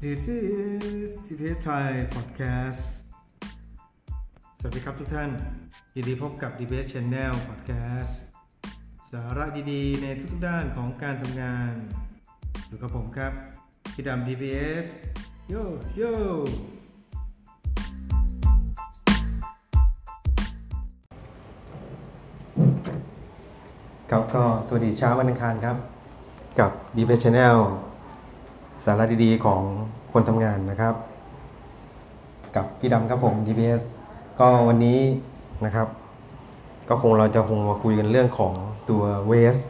This is TPS Thai Podcast สวัสดีครับทุกท่าน ยินดีพบกับ DBS Channel Podcast สาระดีๆ ในทุกๆด้านของการทำงาน อยู่กับผมครับ พี่ดำ DBS โยโย่ครับก็สวัสดีเช้าวันอังคารครับ กับ DBS Channel าระดีๆของคนทำงานนะครับ กับพี่ดำครับผม DBS ก็วันนี้นะครับ ก็คงเราจะคงมาคุยกันเรื่องของตัว Waste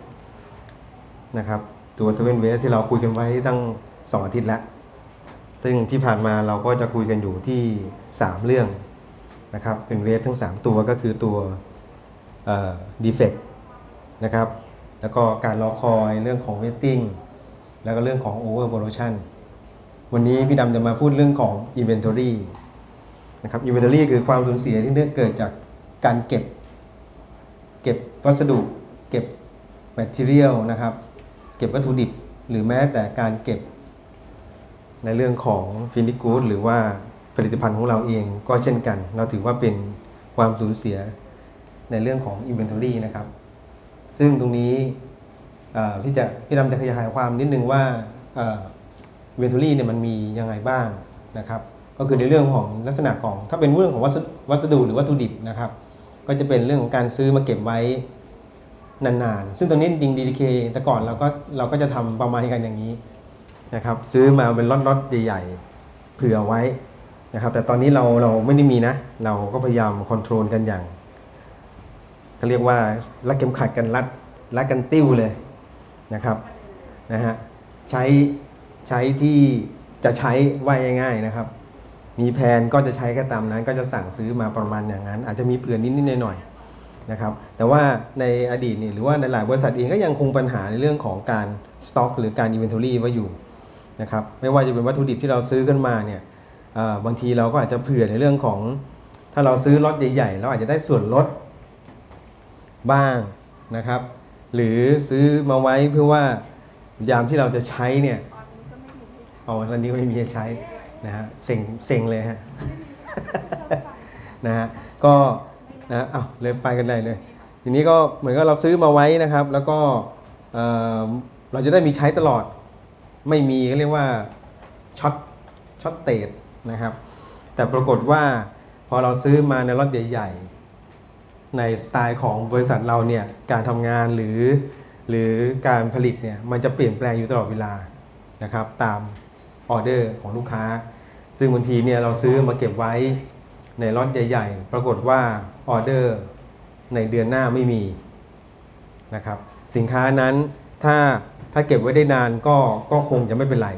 นะครับตัว Seven Waste ที่เราคุยกันไว้ตั้ง 2 อาทิตย์แล้ว ซึ่งที่ผ่านมาเราก็จะคุยกันอยู่ที่ 3 เรื่องนะครับ เป็น Waste ทั้ง 3 ตัวก็คือตัวเอ่อ defect นะครับ แล้วก็การรอคอยเรื่องของ waiting แล้วก็เรื่องของ over production วันนี้พี่ดำจะมาพูดเรื่องของ inventory นะครับ inventory คือความสูญเสียที่เกิดจากการเก็บ เก็บวัสดุ เก็บ material นะครับ เก็บวัตถุดิบ หรือแม้แต่การเก็บ ในเรื่องของ finished goods หรือว่าผลิตภัณฑ์ของเราเองก็เช่นกัน เราถือว่าเป็นความสูญเสียในเรื่องของ inventory นะครับ ซึ่งตรงนี้ เอ่อพี่จะพี่ดำจะขยายความนิดนึงว่าเวนทูรี่เนี่ยมันมียังไงบ้างนะครับ ก็คือในเรื่องของลักษณะของถ้าเป็นเรื่องของวัสดุวัสดุหรือวัตถุดิบนะครับ ก็จะเป็นเรื่องของการซื้อมาเก็บไว้นานๆ ซึ่งตรงนี้จริง DDK แต่ก่อนเราก็เราก็จะทำประมาณกันอย่างนี้นะครับ ซื้อมาเป็นล็อตๆใหญ่ๆเผื่อไว้นะครับ แต่ตอนนี้เราเราไม่ได้มีนะ เราก็พยายามคอนโทรลกันอย่างเขาเรียกว่ารัดเข็มขัดกันรัดรัดกันติ้วเลย นะครับนะฮะใช้ใช้ที่จะใช้ว่าง่ายๆนะครับ มีแผนก็จะใช้แค่ตามนั้น ก็จะสั่งซื้อมาประมาณอย่างนั้น อาจจะมีเผื่อนนิดๆหน่อยๆนะครับ แต่ว่าในอดีตนี่หรือว่าในหลายบริษัทเองก็ยังคงปัญหาในเรื่องของการสต็อกหรือการ inventory ไว้อยู่นะครับไม่ว่าจะเป็นวัตถุดิบที่เราซื้อกันมาเนี่ยบางทีเราก็อาจจะเผื่อในเรื่องของ ถ้าเราซื้อล็อตใหญ่ๆเราอาจจะได้ส่วนลดบ้างนะครับ หรือซื้อมาไว้เพื่อว่ายามที่เราจะใช้เนี่ยอ๋อตอนนี้ก็ไม่มีให้ใช้นะฮะเซ็งเซ็งเลยฮะนะฮะก็นะอ้าวเลยไปกันเลยเลย ทีนี้ก็เหมือนกับเราซื้อมาไว้นะครับ แล้วก็เอ่อเราจะได้มีใช้ตลอด ไม่มีก็เรียกว่าช็อตช็อตเตดนะครับ แต่ปรากฏว่าพอเราซื้อมาในรถใหญ่ ๆ ในสไตล์ของบริษัทเราเนี่ยการทำงานหรือ หรือการผลิตเนี่ยมันจะเปลี่ยนแปลงอยู่ตลอดเวลานะครับตามออเดอร์ของลูกค้า ซึ่งบางทีเนี่ยเราซื้อมาเก็บไว้ในล็อตใหญ่ ๆ ปรากฏว่าออเดอร์ในเดือนหน้าไม่มีนะครับสินค้านั้นถ้าถ้าเก็บไว้ได้นานก็ก็คงจะไม่เป็นไร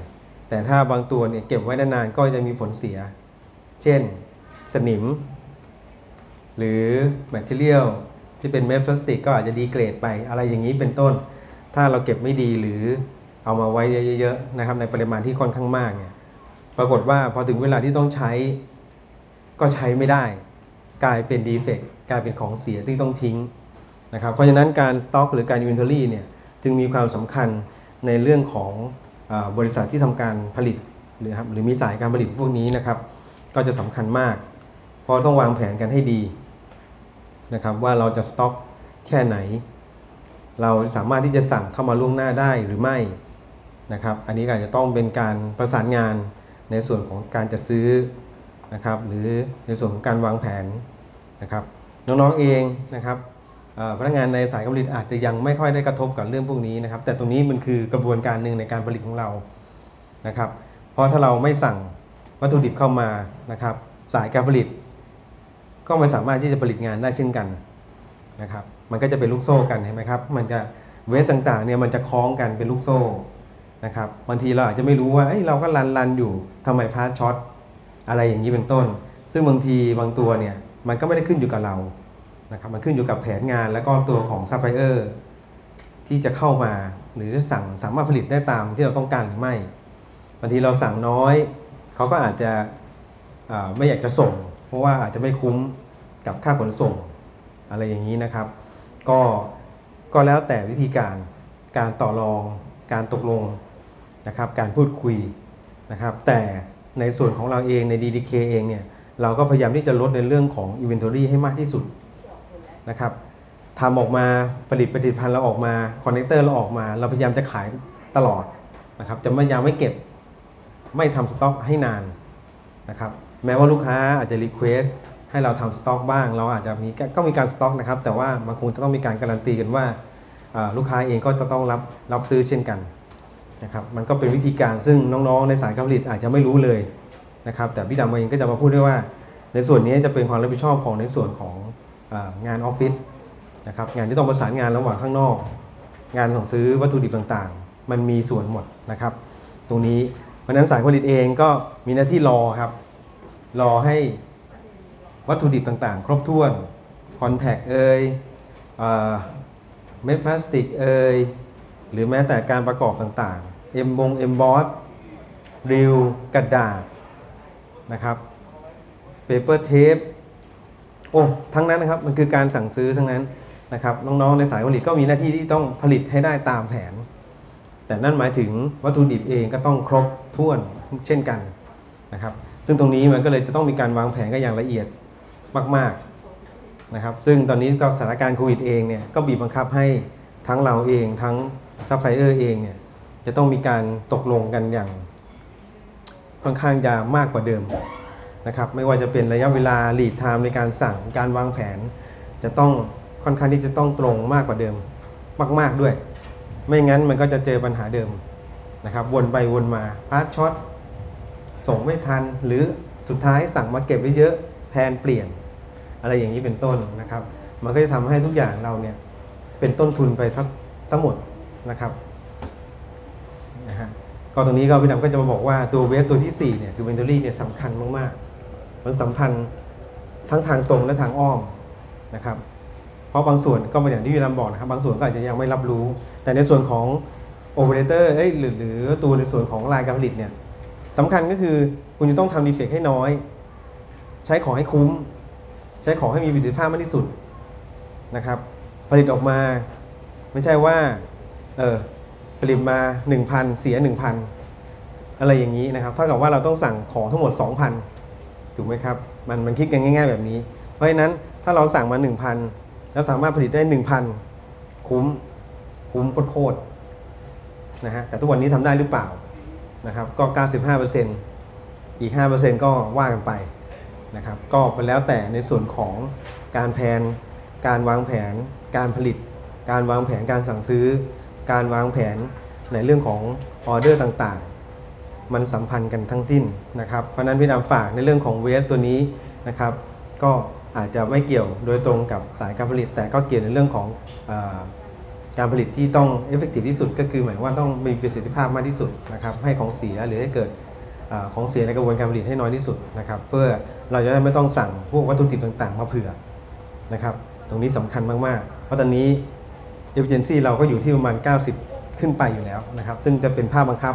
แต่ถ้าบางตัวเนี่ยเก็บไว้นานก็จะมีผลเสีย เช่น สนิม หรือ material ที่เป็นเม็ดพลาสติกก็อาจจะ degrade ไปอะไรอย่างนี้เป็นต้น ถ้าเราเก็บไม่ดีหรือเอามาไว้เยอะๆนะครับในปริมาณที่ค่อนข้างมากเนี่ยปรากฏว่าพอถึงเวลาที่ต้องใช้ก็ใช้ไม่ได้ กลายเป็น defect กลายเป็นของเสียที่ต้องทิ้งนะครับเพราะฉะนั้นการสต็อกหรือการ inventory เนี่ยจึงมีความสำคัญในเรื่องของอบริษัทที่ทำการผลิตหรือครับหรือมีสายการผลิตพวกนี้นะครับ ก็จะสำคัญมาก เพราะต้องวางแผนกันให้ดี นะครับว่าเราจะสต็อกแค่ไหน เราสามารถที่จะสั่งเข้ามาล่วงหน้าได้หรือไม่นะครับ อันนี้ก็จะต้องเป็นการประสานงานในส่วนของการจะซื้อนะครับ หรือในส่วนของการวางแผนนะครับ น้องๆเองนะครับพนักงานในสายการผลิตอาจจะยังไม่ค่อยได้กระทบกับเรื่องพวกนี้นะครับ แต่ตรงนี้มันคือกระบวนการหนึ่งในการผลิตของเรานะครับ เพราะถ้าเราไม่สั่งวัตถุดิบเข้ามานะครับ สายการผลิต ก็ไม่สามารถที่จะผลิตงานได้เช่นกันนะครับ มันก็จะเป็นลูกโซ่กันเห็นไหมครับ มันจะwaste ต่างๆเนี่ยมันจะคล้องกันเป็นลูกโซ่นะครับ บางทีเราอาจจะไม่รู้ว่าเอ้ยเราก็ run run อยู่ทำไม part short อะไรอย่างนี้เป็นต้น ซึ่งบางทีบางตัวเนี่ยมันก็ไม่ได้ขึ้นอยู่กับเรานะครับมันขึ้นอยู่กับแผนงานแล้วก็ตัวของซัพพลายเออร์ที่จะเข้ามาหรือจะสั่งสามารถผลิตได้ตามที่เราต้องการหรือไม่บางทีเราสั่งน้อย เขาก็อาจจะไม่อยากจะส่ง เพราะว่าอาจจะไม่คุ้มกับค่าขนส่งอะไรอย่างนี้นะครับ ก็ก็แล้วแต่วิธีการการต่อรองการตกลงนะครับ การพูดคุยนะครับ แต่ในส่วนของเราเองใน DDK เองเนี่ยเราก็พยายามที่จะลดในเรื่องของ Inventory ให้มากที่สุดนะครับทำออกมาผลิตผลิตภัณฑ์เราออกมาคอนเนคเตอร์เราออกมา เราพยายามจะขายตลอดนะครับจะไม่ยังไม่เก็บไม่ทำสต็อกให้นานนะครับ แม้ว่าลูกค้าอาจจะ request ให้เราทำสต็อกบ้าง เราอาจจะมีก็มีการสต็อกนะครับ แต่ว่ามันคงจะต้องมีการการันตีกันว่าลูกค้าเองก็จะต้องรับรับซื้อเช่นกันนะครับมันก็เป็นวิธีการซึ่งน้องๆ ในสายการผลิตอาจจะไม่รู้เลยนะครับ แต่พี่ดำเองก็จะมาพูดด้วยว่า ในส่วนนี้จะเป็นความรับผิดชอบของในส่วนขององานออฟฟิศนะครับงานที่ต้องประสานงานระหว่างข้างนอก งานของซื้อวัตถุดิบต่างๆ มันมีส่วนหมดนะครับ ตรงนี้เพราะนั้นสายผลิตเองก็มีหน้าที่รอครับ รอให้วัตถุดิบต่างๆ ครบถ้วน contact เอยเม็ดพลาสติกเอยหรือแม้แต่การประกอบต่างๆเอ็มบงเอ็มบอสกรูกระดาษนะครับ paper tape โอ้ทั้งนั้นนะครับมันคือการสั่งซื้อทั้งนั้นนะครับน้องๆในสายผลิตก็มีหน้าที่ที่ต้องผลิตให้ได้ตามแผน แต่นั่นหมายถึงวัตถุดิบเองก็ต้องครบถ้วนเช่นกันนะครับ ซึ่งตรงนี้มันก็เลยจะต้องมีการวางแผนกันอย่างละเอียดมากๆนะครับ ซึ่งตอนนี้ก็สถานการณ์โควิดเองเนี่ยก็บีบบังคับให้ทั้งเราเองทั้งซัพพลายเออร์เองเนี่ยจะต้องมีการตกลงกันอย่างค่อนข้างจะมากกว่าเดิมนะครับ ไม่ว่าจะเป็นระยะเวลา lead time ในการสั่งการวางแผน จะต้องค่อนข้างที่จะต้องตรงมากกว่าเดิมมาก ๆด้วย ไม่งั้นมันก็จะเจอปัญหาเดิมนะครับ วนไปวนมา part short ส่งไม่ทัน หรือสุดท้ายสั่งมาเก็บไว้เยอะแผนเปลี่ยน อะไรอย่างนี้เป็นต้นนะครับ มันก็จะทำให้ทุกอย่างเราเนี่ยเป็นต้นทุนไปทั้งทั้งหมดนะครับนะฮะก็ตรงนี้ก็พี่ดำก็จะมาบอกว่าตัวเวฟตัวที่สี่เนี่ยคือ inventory เนี่ยสำคัญมากๆ มันสัมพันธ์ทั้งทางตรงและทางอ้อมนะครับ เพราะบางส่วนก็เป็นอย่างที่พี่ดำบอกนะครับ บางส่วนก็อาจจะยังไม่รับรู้ แต่ในส่วนของโอเปอเรเตอร์หรือหรือตัวในส่วนของรายการผลิตเนี่ย สำคัญก็คือคุณจะต้องทำดีเฟกให้น้อย ใช้ของให้คุ้ม ใช้ของให้มีประสิทธิภาพมากที่สุดนะครับ ผลิตออกมา ไม่ใช่ว่าเออผลิตมา 1,000 เสีย 1,000 อะไรอย่างนี้นะครับเท่ากับว่าเราต้องสั่งของทั้งหมด 2,000 ถูกไหมครับ มันมันคิดกันง่าย ๆ แบบนี้ เพราะฉะนั้นถ้าเราสั่งมา 1,000 แล้วสามารถผลิตได้ 1,000 คุ้ม คุ้มโคตรนะฮะแต่ทุกวันนี้ทำได้หรือเปล่า นะครับก็ 95%อีก 5%ก็ว่ากันไปนะครับก็เป็นแล้วแต่ในส่วนของการแผน การวางแผน การผลิต การวางแผนการสั่งซื้อ การวางแผนในเรื่องของออเดอร์ต่างๆ มันสัมพันธ์กันทั้งสิ้นนะครับเพราะนั้นพี่ดำฝากในเรื่องของ waste ตัวนี้นะครับก็อาจจะไม่เกี่ยวโดยตรงกับสายการผลิต แต่ก็เกี่ยวในเรื่องของอ การผลิตที่ต้อง effective ที่สุดก็คือหมายว่าต้องมีประสิทธิภาพมากที่สุดนะครับให้ของเสียหรือให้เกิดอของเสียในกระบวนการผลิตให้น้อยที่สุดนะครับเพื่อเราจะได้ไม่ต้องสั่งพวกวัตถุดิบต่างๆ มาเผื่อนะครับตรงนี้สำคัญมากๆ เพราะตอนนี้ efficiency เราก็อยู่ที่ประมาณ 90 ขึ้นไปอยู่แล้วนะครับซึ่งจะเป็นภาพบังคับ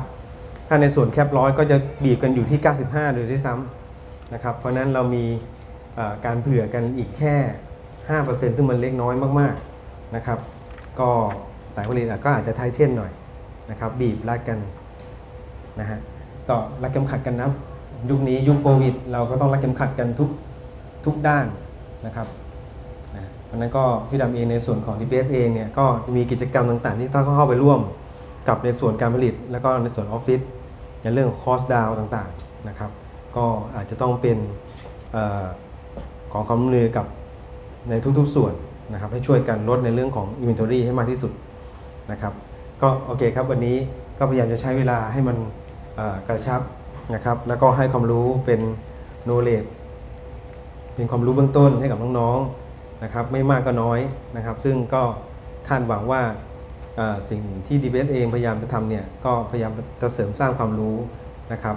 ถ้าในส่วนแคปร้อยก็จะบีบกันอยู่ที่ 95โดยที่ซ้ำนะครับเพราะนั้นเรามีการเผื่อกันอีกแค่ 5%ซึ่งมันเล็กน้อยมากๆนะครับ ก็สายผลิตก็อาจจะไทเทนหน่อยนะครับบีบรัดกันนะฮะก็รัดเข็มขัดกันนะยุคนี้ยุคโควิด เราก็ต้องรัดเข็มขัดกันทุกทุกด้านนะครับนะเพราะนั้นก็พี่ดำเองในส่วนของ DPS เองเนี่ยก็มีกิจกรรมต่างๆ ที่ต้องเข้าไปร่วมกับในส่วนการผลิต แล้วก็ในส่วนออฟฟิศในเรื่องของคอสดาวต่างๆนะครับ ก็อาจจะต้องเป็นออของความร่วมมือกับในทุกๆส่วน นะครับให้ช่วยกันลดในเรื่องของ Inventory ให้มากที่สุดนะครับก็โอเคครับวันนี้ก็พยายามจะใช้เวลาให้มันกระชับนะครับแล้วก็ให้ความรู้เป็น knowledge เป็นความรู้เบื้องต้นให้กับน้องๆนะครับไม่มากก็น้อยนะครับ ซึ่งก็คาดหวังว่าสิ่งที่ d b s เองพยายามจะทำเนี่ยก็พยายามจะเสริมสร้างความรู้นะครับ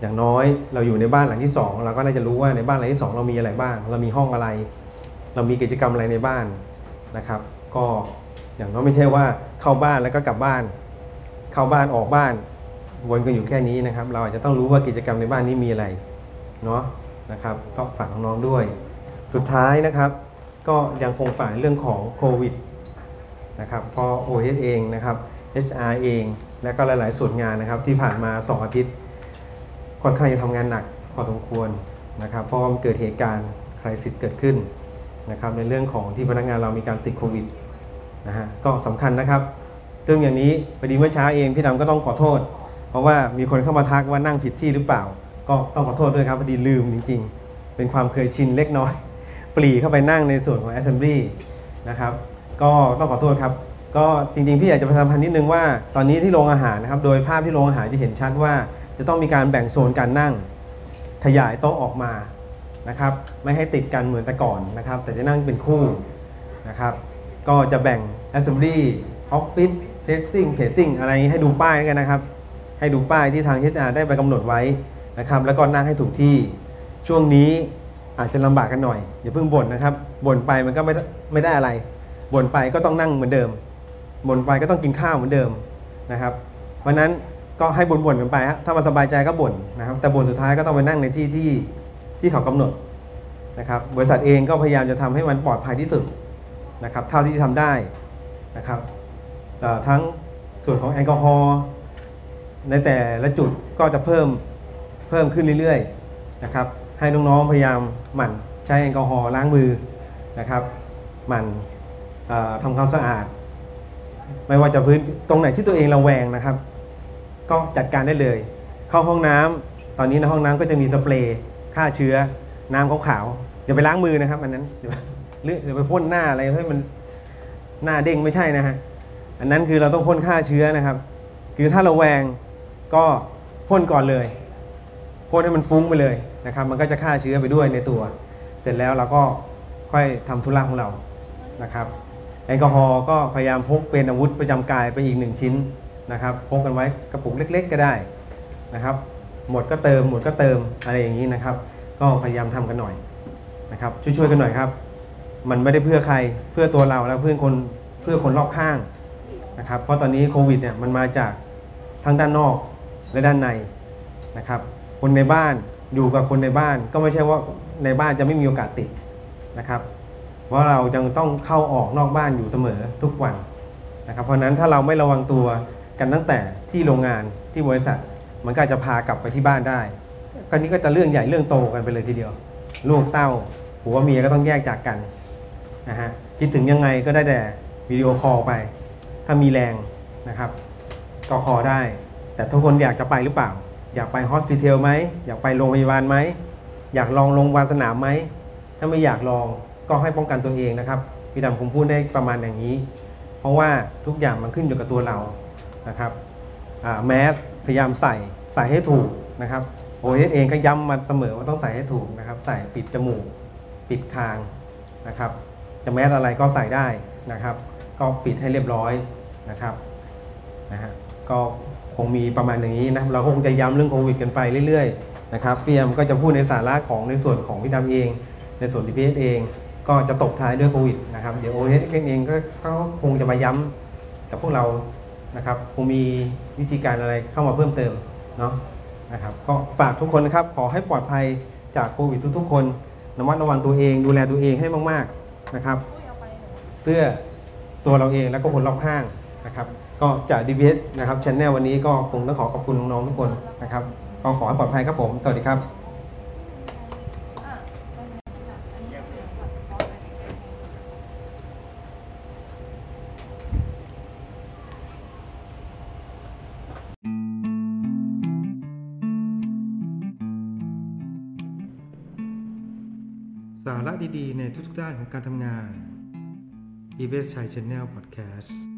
อย่างน้อยเราอยู่ในบ้านหลังที่ 2 เราก็น่าจะรู้ว่าในบ้านหลังที่ 2 เรามีอะไรบ้าง เรามีห้องอะไร เรามีกิจกรรมอะไรในบ้านนะครับ ก็อย่างน้อยไม่ใช่ว่าเข้าบ้านแล้วก็กลับบ้าน เข้าบ้านออกบ้านวนกันอยู่แค่นี้นะครับ เราอาจจะต้องรู้ว่ากิจกรรมในบ้านนี้มีอะไรเนาะนะครับก็ฝากน้องๆด้วย สุดท้ายนะครับ ก็ยังคงฝากเรื่องของโควิดนะครับพอ OS เองนะครับ HR เอง และก็หลายๆส่วนงานนะครับ ที่ผ่านมา 2 อาทิตย์ ค่อนข้างจะทำงานหนักพอสมควรนะครับ เพราะว่ามันเกิดเหตุการณ์คริสิสเกิดขึ้น นะครับในเรื่องของที่พนักงานเรามีการติดโควิดนะฮะก็สำคัญนะครับ ซึ่งอย่างนี้พอดีเมื่อเช้าเองพี่ดำก็ต้องขอโทษ เพราะว่ามีคนเข้ามาทักว่านั่งผิดที่หรือเปล่า ก็ต้องขอโทษด้วยครับพอดีลืมจริง ๆ เป็นความเคยชินเล็กน้อยปลีเข้าไปนั่งในส่วนของ Assembly นะครับก็ต้องขอโทษครับก็จริงๆ พี่อยากจะประชาสัมพันธ์นิดนึงว่าตอนนี้ที่โรงอาหารนะครับโดยภาพที่โรงอาหารจะเห็นชัดว่า จะต้องมีการแบ่งโซนการนั่ง ขยายโต๊ะออกมา นะครับไม่ให้ติดกันเหมือนแต่ก่อนนะครับแต่จะนั่งเป็นคู่นะครับก็จะแบ่ง Assembly Office Placing Plating อะไรนี้ให้ดูป้ายด้วยกันนะครับ ให้ดูป้ายที่ทาง HR ได้ไปกำหนดไว้นะครับแล้วก็นั่งให้ถูกที่ช่วงนี้อาจจะลำบากกันหน่อยอย่าเพิ่งบ่นนะครับบ่นไปมันก็ไม่ได้ไม่ได้อะไรบ่นไปก็ต้องนั่งเหมือนเดิมบ่นไปก็ต้องกินข้าวเหมือนเดิมนะครับวันนั้นก็ให้บ่นๆกันไปฮะถ้ามันสบายใจก็บ่นนะครับแต่บ่นสุดท้ายก็ต้องไปนั่งในที่ที่ ที่เขากำหนดนะครับบริษัทเองก็พยายามจะทำให้มันปลอดภัยที่สุดนะครับเท่าที่จะทำได้นะครับทั้งส่วนของแอลกอฮอล์ในแต่ละจุดก็จะเพิ่มเพิ่มขึ้นเรื่อยๆนะครับให้น้องๆพยายามหมั่นใช้แอลกอฮอล์ล้างมือนะครับหมั่นทำความสะอาด ไม่ว่าจะพื้นตรงไหนที่ตัวเองระแวงนะครับ ก็จัดการได้เลย เข้าห้องน้ำตอนนี้ในห้องน้ำก็จะมีสเปรย์ ฆ่าเชื้อ น้ำขาวๆอย่าไปล้างมือนะครับ อันนั้นเดี๋ยวหรือเดี๋ยวไปพ่นหน้าอะไรให้มันหน้าเด้งไม่ใช่นะฮะอันนั้นคือเราต้องพ่นฆ่าเชื้อนะครับ คือถ้าเระแวงก็พ่นก่อนเลยพ่นให้มันฟุ้งไปเลยนะครับ มันก็จะฆ่าเชื้อไปด้วยในตัว เสร็จแล้วเราก็ค่อยทำธุระของเรานะครับแอลกอฮอล์ก็พยายามพกเป็นอาวุธประจำกายไปอีกหนึ่งชิ้นนะครับพกกันไว้กระปุกเล็ก ๆ ก็ได้นะครับ หมดก็เติมหมดก็เติมอะไรอย่างนี้นะครับ ก็พยายามทำกันหน่อยนะครับช่วยๆกันหน่อยครับ มันไม่ได้เพื่อใครเพื่อตัวเราแล้วเพื่อคนเพื่อคนรอบข้างนะครับ เพราะตอนนี้โควิดเนี่ยมันมาจากทั้งด้านนอกและด้านในนะครับ คนในบ้านอยู่กับคนในบ้านก็ไม่ใช่ว่าในบ้านจะไม่มีโอกาสติดนะครับ เพราะเรายังต้องเข้าออกนอกบ้านอยู่เสมอทุกวันนะครับ เพราะนั้นถ้าเราไม่ระวังตัวกันตั้งแต่ที่โรงงานที่บริษัท มันก็จะพากลับไปที่บ้านได้ก็นี้ก็จะเรื่องใหญ่เรื่องโตกันไปเลยทีเดียว ลูกเต้าผัวเมียก็ต้องแยกจากกันนะฮะคิดถึงยังไงก็ได้แต่วิดีโอ call ไป ถ้ามีแรงนะครับ ก็ call ได้ แต่ทุกคนอยากจะไปหรือเปล่า อยากไป hospital ไหมอยากไปโรงพยาบาลไหมอยากลองโรงพยาบาลสนามไหมถ้าไม่อยากลองก็ให้ป้องกันตัวเองนะครับพี่ดำคงพูดได้ประมาณอย่างนี้ เพราะว่าทุกอย่างมันขึ้นอยู่กับตัวเรานะครับแมส พยายามใส่ใส่ให้ถูกนะครับ OS เองก็ย้ำมาเสมอว่าต้องใส่ให้ถูกนะครับ ใส่ปิดจมูกปิดคางนะครับ จะแมสอะไรก็ใส่ได้นะครับ ก็ปิดให้เรียบร้อยนะครับนะฮะก็คงมีประมาณอย่างนี้นะเราก็คงจะย้ำเรื่องโควิดกันไปเรื่อยๆนะครับพี่ยมก็จะพูดในสาระของในส่วนของพี่ดำเอง ในส่วนที่ PS เอง ก็จะตกท้ายด้วยโควิดนะครับเดี๋ยว OS เองก็คงจะมาย้ำกับพวกเรา นะครับคงมีวิธีการอะไรเข้ามาเพิ่มเติมเนาะนะครับก็ฝากทุกคนนะครับขอให้ปลอดภัยจากโควิดทุกๆ คนระมัดระวังตัวเองดูแลตัวเองให้มากๆนะครับ เพื่อตัวเราเองแล้วก็คนรอบข้างนะครับ ก็จาก DBS นะครับช anel วันนี้ก็คงต้องขอขอบคุณน้องๆทุกคนนะครับก็ขอให้ปลอดภัยครับผม สวัสดีครับ ดีๆ ในทุกๆด้านของการทำงาน e v s ชัย Channel Podcast